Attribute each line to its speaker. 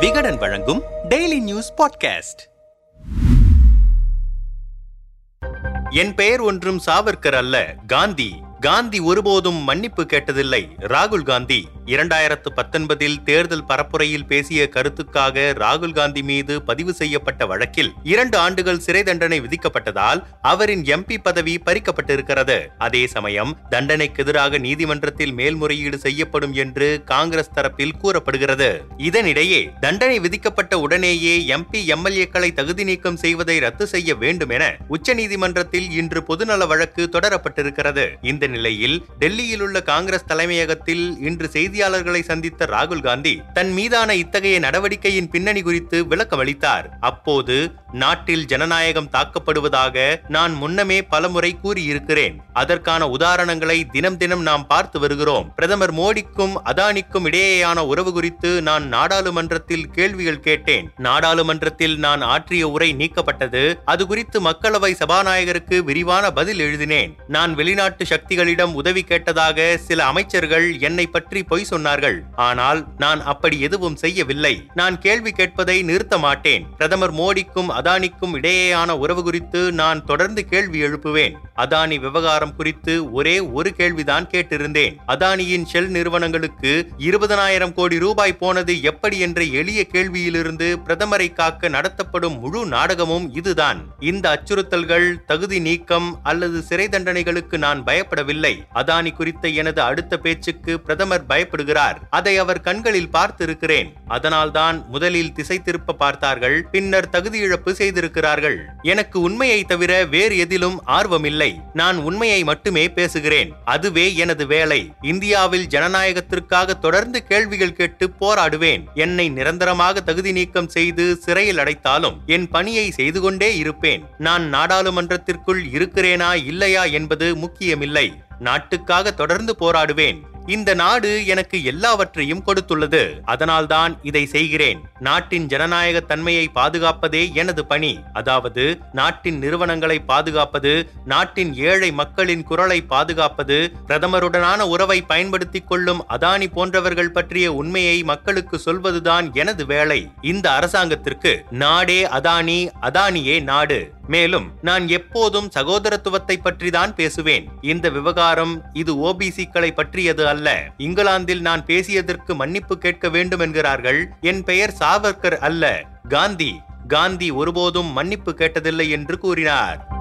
Speaker 1: விகடன் வழங்கும் daily news podcast என் பெயர் ஒன்றும் சாவர்கர் அல்ல காந்தி. காந்தி ஒருபோதும் மன்னிப்பு கேட்டதில்லை. ராகுல் காந்தி. இரண்டாயிரத்து பத்தொன்பதில் தேர்தல் பரப்புரையில் பேசிய கருத்துக்காக ராகுல் காந்தி மீது பதிவு செய்யப்பட்ட வழக்கில் இரண்டு ஆண்டுகள் சிறை தண்டனை விதிக்கப்பட்டதால் அவரின் எம்பி பதவி பறிக்கப்பட்டிருக்கிறது. அதே சமயம் தண்டனைக்கு எதிராக நீதிமன்றத்தில் மேல்முறையீடு செய்யப்படும் என்று காங்கிரஸ் தரப்பில் கூறப்படுகிறது. இதனிடையே தண்டனை விதிக்கப்பட்ட உடனேயே எம்பி எம்எல்ஏக்களை தகுதி நீக்கம் செய்வதை ரத்து செய்ய வேண்டும் என உச்சநீதிமன்றத்தில் இன்று பொதுநல வழக்கு தொடரப்பட்டிருக்கிறது. இந்த நிலையில் டெல்லியில் உள்ள காங்கிரஸ் தலைமையகத்தில் இன்று செய்தி செய்தியாளர்களை சந்தித்த ராகுல் காந்தி தன் மீதான இத்தகைய நடவடிக்கையின் பின்னணி குறித்து விளக்கம் அளித்தார் அப்போது நாட்டில் ஜனநாயகம் தாக்கப்படுவதாக நான் முன்னமே பலமுறை கூறியிருக்கிறேன். அதற்கான உதாரணங்களை தினம் தினம் நாம் பார்த்து வருகிறோம். பிரதமர் மோடிக்கும் அதானிக்கும் இடையேயான உறவு குறித்து நான் நாடாளுமன்றத்தில் கேள்விகள் கேட்டேன். நாடாளுமன்றத்தில் நான் ஆற்றிய உரை நீக்கப்பட்டது. அது குறித்து மக்களவை சபாநாயகருக்கு விரிவான பதில் எழுதினேன். நான் வெளிநாட்டு சக்திகளிடம் உதவி கேட்டதாக சில அமைச்சர்கள் என்னை பற்றி பொய் சொன்னார்கள். ஆனால் நான் அப்படி எதுவும் செய்யவில்லை. நான் கேள்வி கேட்பதை நிறுத்த மாட்டேன். பிரதமர் மோடிக்கும் அதானிக்கும் இடையேயான உறவு குறித்து நான் தொடர்ந்து கேள்வி எழுப்புவேன். அதானி விவகாரம் குறித்து ஒரே ஒரு கேள்விதான் கேட்டிருந்தேன். அதானியின் ஷெல் நிறுவனங்களுக்கு இருபதனாயிரம் கோடி ரூபாய் போனது எப்படி என்ற எளிய கேள்வியிலிருந்து பிரதமரை காக்க நடத்தப்படும் முழு நாடகமும் இதுதான். இந்த அச்சுறுத்தல்கள் தகுதி நீக்கம் அல்லது சிறை தண்டனைகளுக்கு நான் பயப்படவில்லை. அதானி குறித்த எனது அடுத்த பேச்சுக்கு பிரதமர் பயப்பட பயப்படுகிறார் அதை அவர் கண்களில் பார்த்திருக்கிறேன். அதனால்தான் முதலில் திசை திருப்ப பார்த்தார்கள் பின்னர் தகுதி இழப்பு செய்திருக்கிறார்கள். எனக்கு உண்மையை தவிர வேறு எதிலும் ஆர்வமில்லை. நான் உண்மையை மட்டுமே பேசுகிறேன். அதுவே எனது வேலை. இந்தியாவில் ஜனநாயகத்திற்காக தொடர்ந்து கேள்விகள் கேட்டு போராடுவேன். என்னை நிரந்தரமாக தகுதி நீக்கம் செய்து சிறையில் அடைத்தாலும் என் பணியை செய்து கொண்டே இருப்பேன். நான் நாடாளுமன்றத்திற்குள் இருக்கிறேனா இல்லையா என்பது முக்கியமில்லை. நாட்டுக்காக தொடர்ந்து போராடுவேன். இந்த நாடு எனக்கு எல்லாவற்றையும் கொடுத்துள்ளது. அதனால்தான் இதை செய்கிறேன். நாட்டின் ஜனநாயக தன்மையை பாதுகாப்பதே எனது பணி. அதாவது நாட்டின் நிறுவனங்களை பாதுகாப்பது நாட்டின் ஏழை மக்களின் குரலை பாதுகாப்பது பிரதமருடனான உறவை பயன்படுத்திக் கொள்ளும் அதானி போன்றவர்கள் பற்றிய உண்மையை மக்களுக்கு சொல்வதுதான் எனது வேலை. இந்த அரசாங்கத்திற்கு நாடே அதானி அதானியே நாடு. மேலும் நான் எப்போதும் சகோதரத்துவத்தை பற்றி தான் பேசுவேன். இந்த விவகாரம் இது ஓபிசிக்களை பற்றியது அல்ல. இங்கிலாந்தில் நான் பேசியதற்கு மன்னிப்பு கேட்க வேண்டும் என்கிறார்கள். என் பெயர் சாவர்கர் அல்ல. காந்தி. காந்தி ஒருபோதும் மன்னிப்பு கேட்டதில்லை என்று கூறினார்.